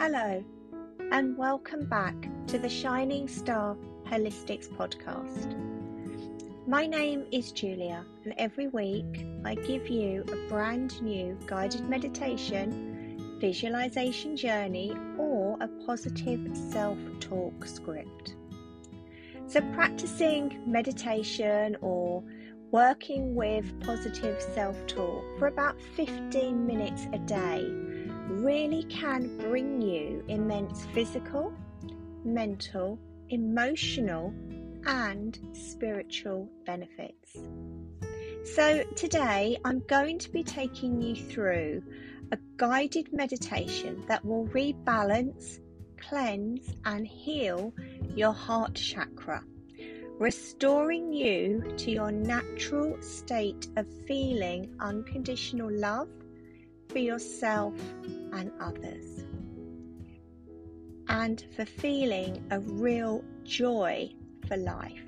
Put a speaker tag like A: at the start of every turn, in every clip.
A: Hello, and welcome back to the Shining Star Holistics podcast. My name is Julia, and every week I give you a brand new guided meditation, visualization journey, or a positive self talk script. So, practicing meditation or working with positive self talk for about 15 minutes a day really can bring you immense physical, mental, emotional, and spiritual benefits. So, today I'm going to be taking you through a guided meditation that will rebalance, cleanse, and heal your heart chakra, restoring you to your natural state of feeling unconditional love for yourself and others, and for feeling a real joy for life.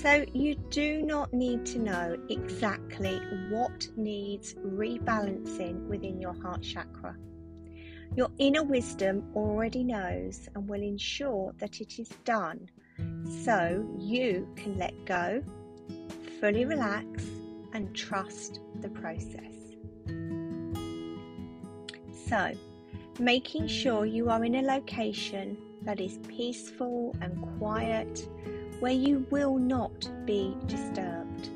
A: So, you do not need to know exactly what needs rebalancing within your heart chakra. Your inner wisdom already knows and will ensure that it is done so you can let go, fully relax, and trust the process. So, making sure you are in a location that is peaceful and quiet where you will not be disturbed.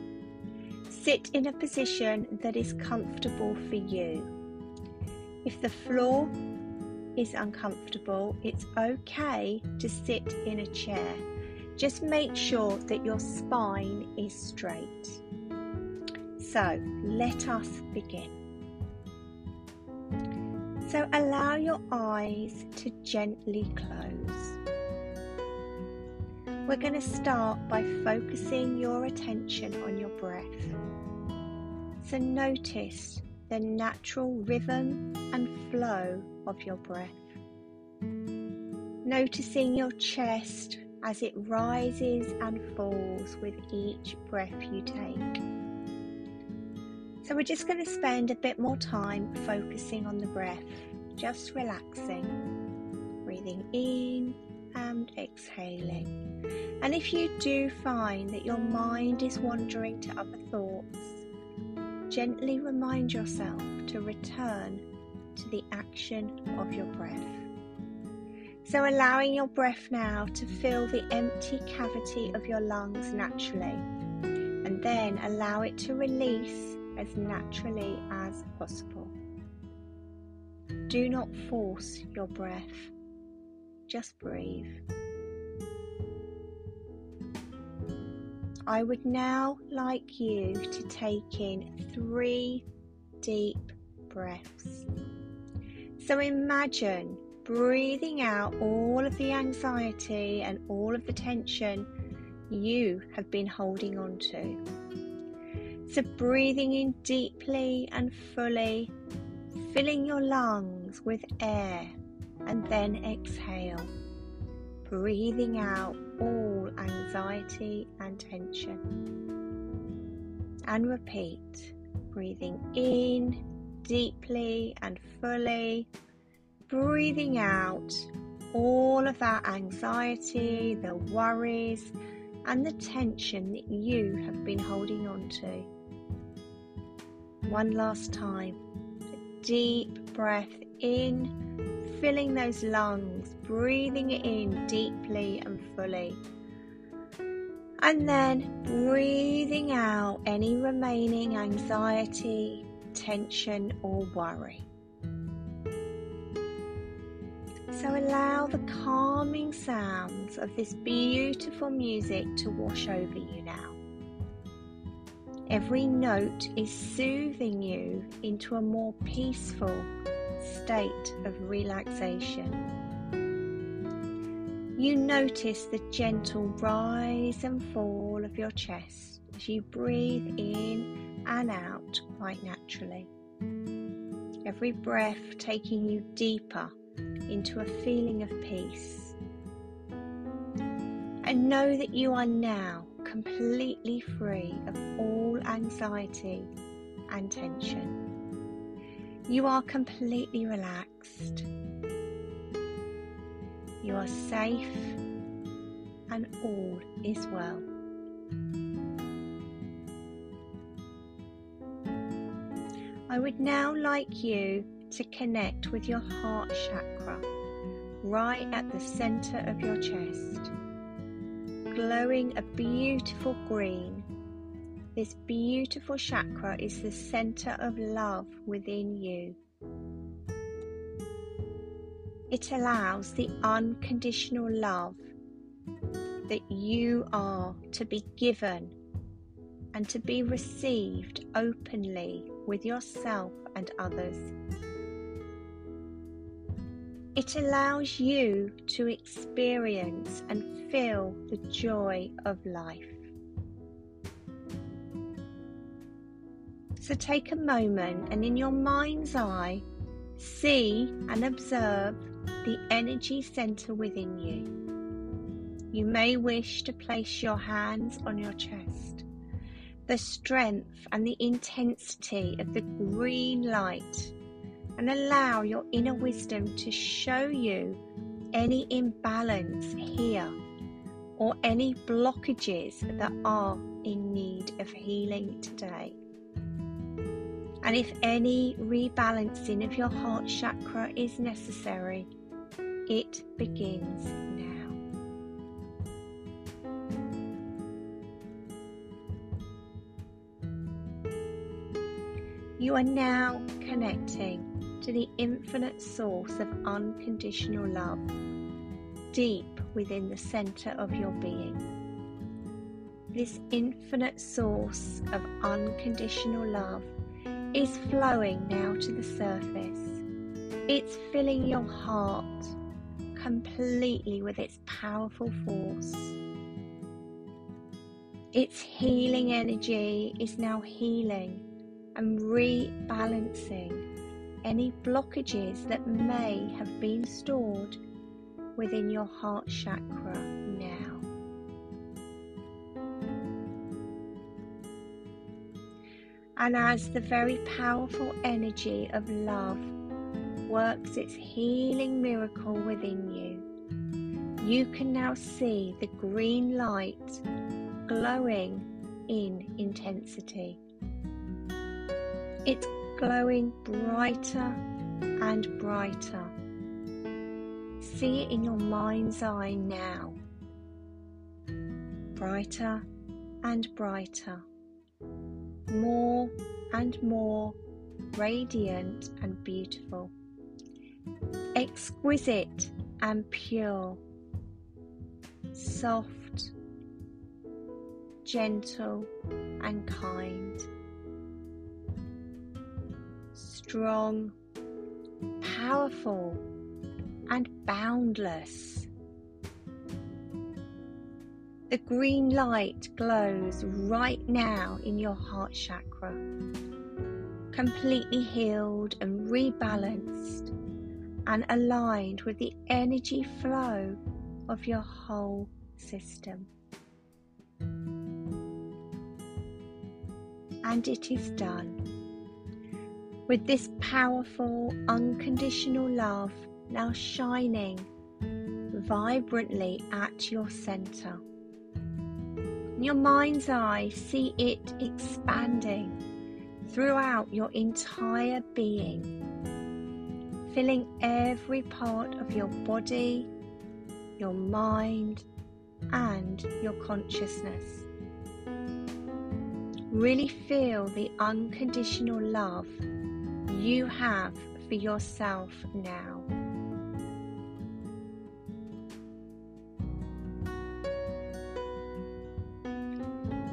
A: Sit in a position that is comfortable for you. If the floor is uncomfortable, it's okay to sit in a chair. Just make sure that your spine is straight. So let us begin. So allow your eyes to gently close. We're going to start by focusing your attention on your breath. So notice the natural rhythm and flow of your breath. Noticing your chest as it rises and falls with each breath you take. So, we're just going to spend a bit more time focusing on the breath, just relaxing, breathing in and exhaling. And if you do find that your mind is wandering to other thoughts, gently remind yourself to return to the action of your breath. So, allowing your breath now to fill the empty cavity of your lungs naturally, and then allow it to release as naturally as possible. Do not force your breath, just breathe. I would now like you to take in three deep breaths. So imagine breathing out all of the anxiety and all of the tension you have been holding on to. So, breathing in deeply and fully, filling your lungs with air, and then exhale, breathing out all anxiety and tension. And repeat, breathing in deeply and fully, breathing out all of that anxiety, the worries, and the tension that you have been holding on to. One last time. A deep breath in, filling those lungs, breathing it in deeply and fully. And then breathing out any remaining anxiety, tension, or worry. So allow the calming sounds of this beautiful music to wash over you now. Every note is soothing you into a more peaceful state of relaxation. You notice the gentle rise and fall of your chest as you breathe in and out quite naturally. Every breath taking you deeper into a feeling of peace. And know that you are now completely free of all anxiety and tension. You are completely relaxed. You are safe and all is well. I would now like you to connect with your heart chakra right at the center of your chest, glowing a beautiful green. This beautiful chakra is the center of love within you. It allows the unconditional love that you are to be given and to be received openly with yourself and others. It allows you to experience and feel the joy of life. So take a moment and in your mind's eye, see and observe the energy center within you. You may wish to place your hands on your chest. The strength and the intensity of the green light and allow your inner wisdom to show you any imbalance here or any blockages that are in need of healing today. And if any rebalancing of your heart chakra is necessary, it begins now. You are now connecting to the infinite source of unconditional love deep within the center of your being. This infinite source of unconditional love is flowing now to the surface. It's filling your heart completely with its powerful force. Its healing energy is now healing and rebalancing any blockages that may have been stored within your heart chakra now. And as the very powerful energy of love works its healing miracle within you, you can now see the green light glowing in intensity. It's glowing brighter and brighter. See it in your mind's eye now. Brighter and brighter. More and more radiant and beautiful. Exquisite and pure. Soft, gentle and kind strong, powerful, and boundless. The green light glows right now in your heart chakra, completely healed and rebalanced and aligned with the energy flow of your whole system. And it is done with this powerful, unconditional love now shining vibrantly at your center. In your mind's eye, see it expanding throughout your entire being, filling every part of your body, your mind, and your consciousness. Really feel the unconditional love you have for yourself now.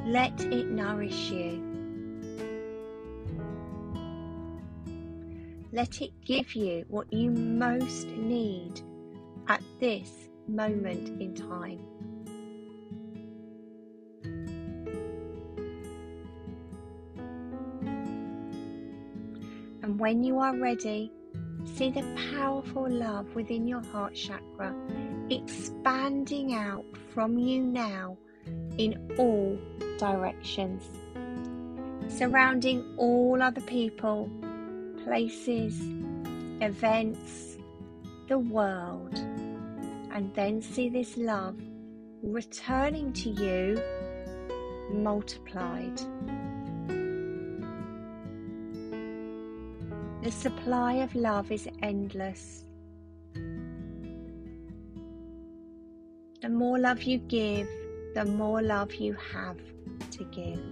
A: Let it nourish you. Let it give you what you most need at this moment in time. And when you are ready, see the powerful love within your heart chakra expanding out from you now in all directions, surrounding all other people, places, events, the world, and then see this love returning to you multiplied. The supply of love is endless. The more love you give, the more love you have to give.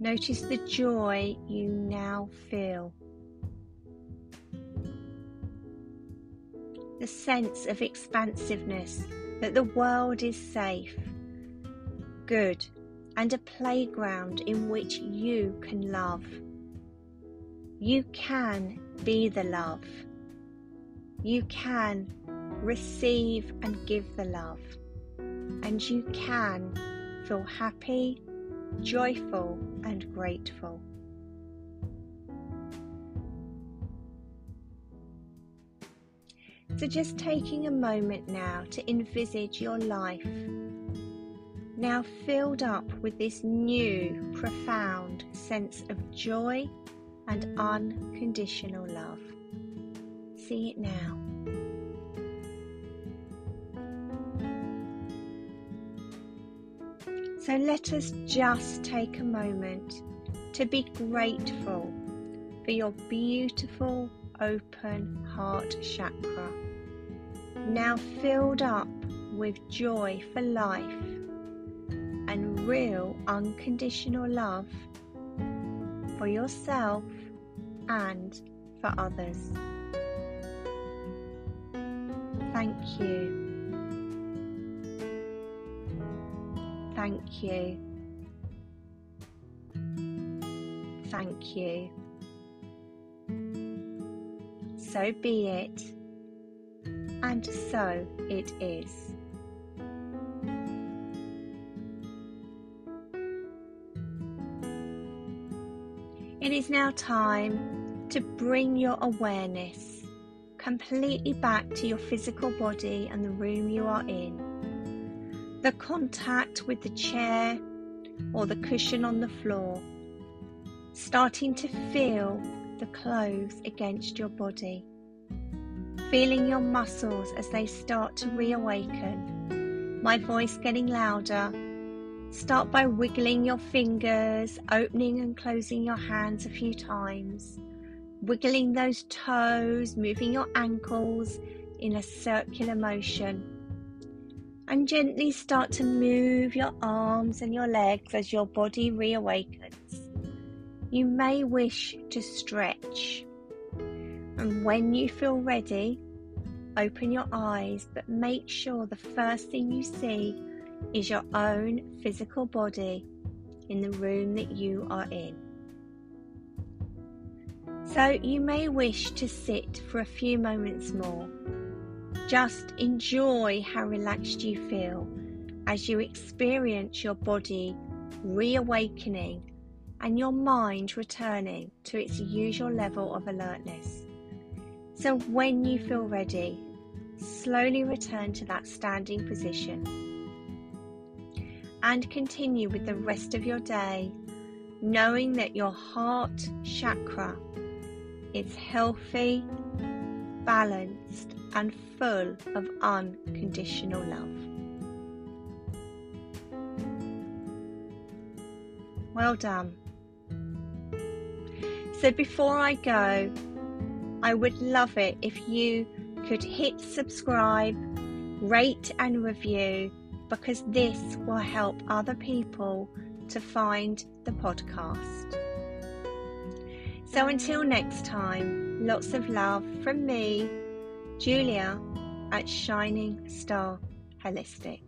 A: Notice the joy you now feel. The sense of expansiveness that the world is safe, good, and a playground in which you can love. You can be the love. You can receive and give the love. And you can feel happy, joyful, and grateful. So, just taking a moment now to envisage your life, now filled up with this new, profound sense of joy and unconditional love. See it now. So let us just take a moment to be grateful for your beautiful open heart chakra, now filled up with joy for life and real unconditional love for yourself and for others. Thank you. Thank you. Thank you. So be it, and so it is. It is now time to bring your awareness completely back to your physical body and the room you are in. The contact with the chair or the cushion on the floor, starting to feel the clothes against your body, feeling your muscles as they start to reawaken. My voice getting louder Start by wiggling your fingers, opening and closing your hands a few times, wiggling those toes, moving your ankles in a circular motion. And gently start to move your arms and your legs as your body reawakens. You may wish to stretch. And when you feel ready, open your eyes, but make sure the first thing you see is your own physical body in the room that you are in. So you may wish to sit for a few moments more. Just enjoy how relaxed you feel as you experience your body reawakening and your mind returning to its usual level of alertness. So when you feel ready, slowly return to that standing position and continue with the rest of your day, knowing that your heart chakra is healthy, balanced, and full of unconditional love. Well done. So before I go, I would love it if you could hit subscribe, rate, and review because this will help other people to find the podcast. So until next time, lots of love from me, Julia at Shining Star Holistic.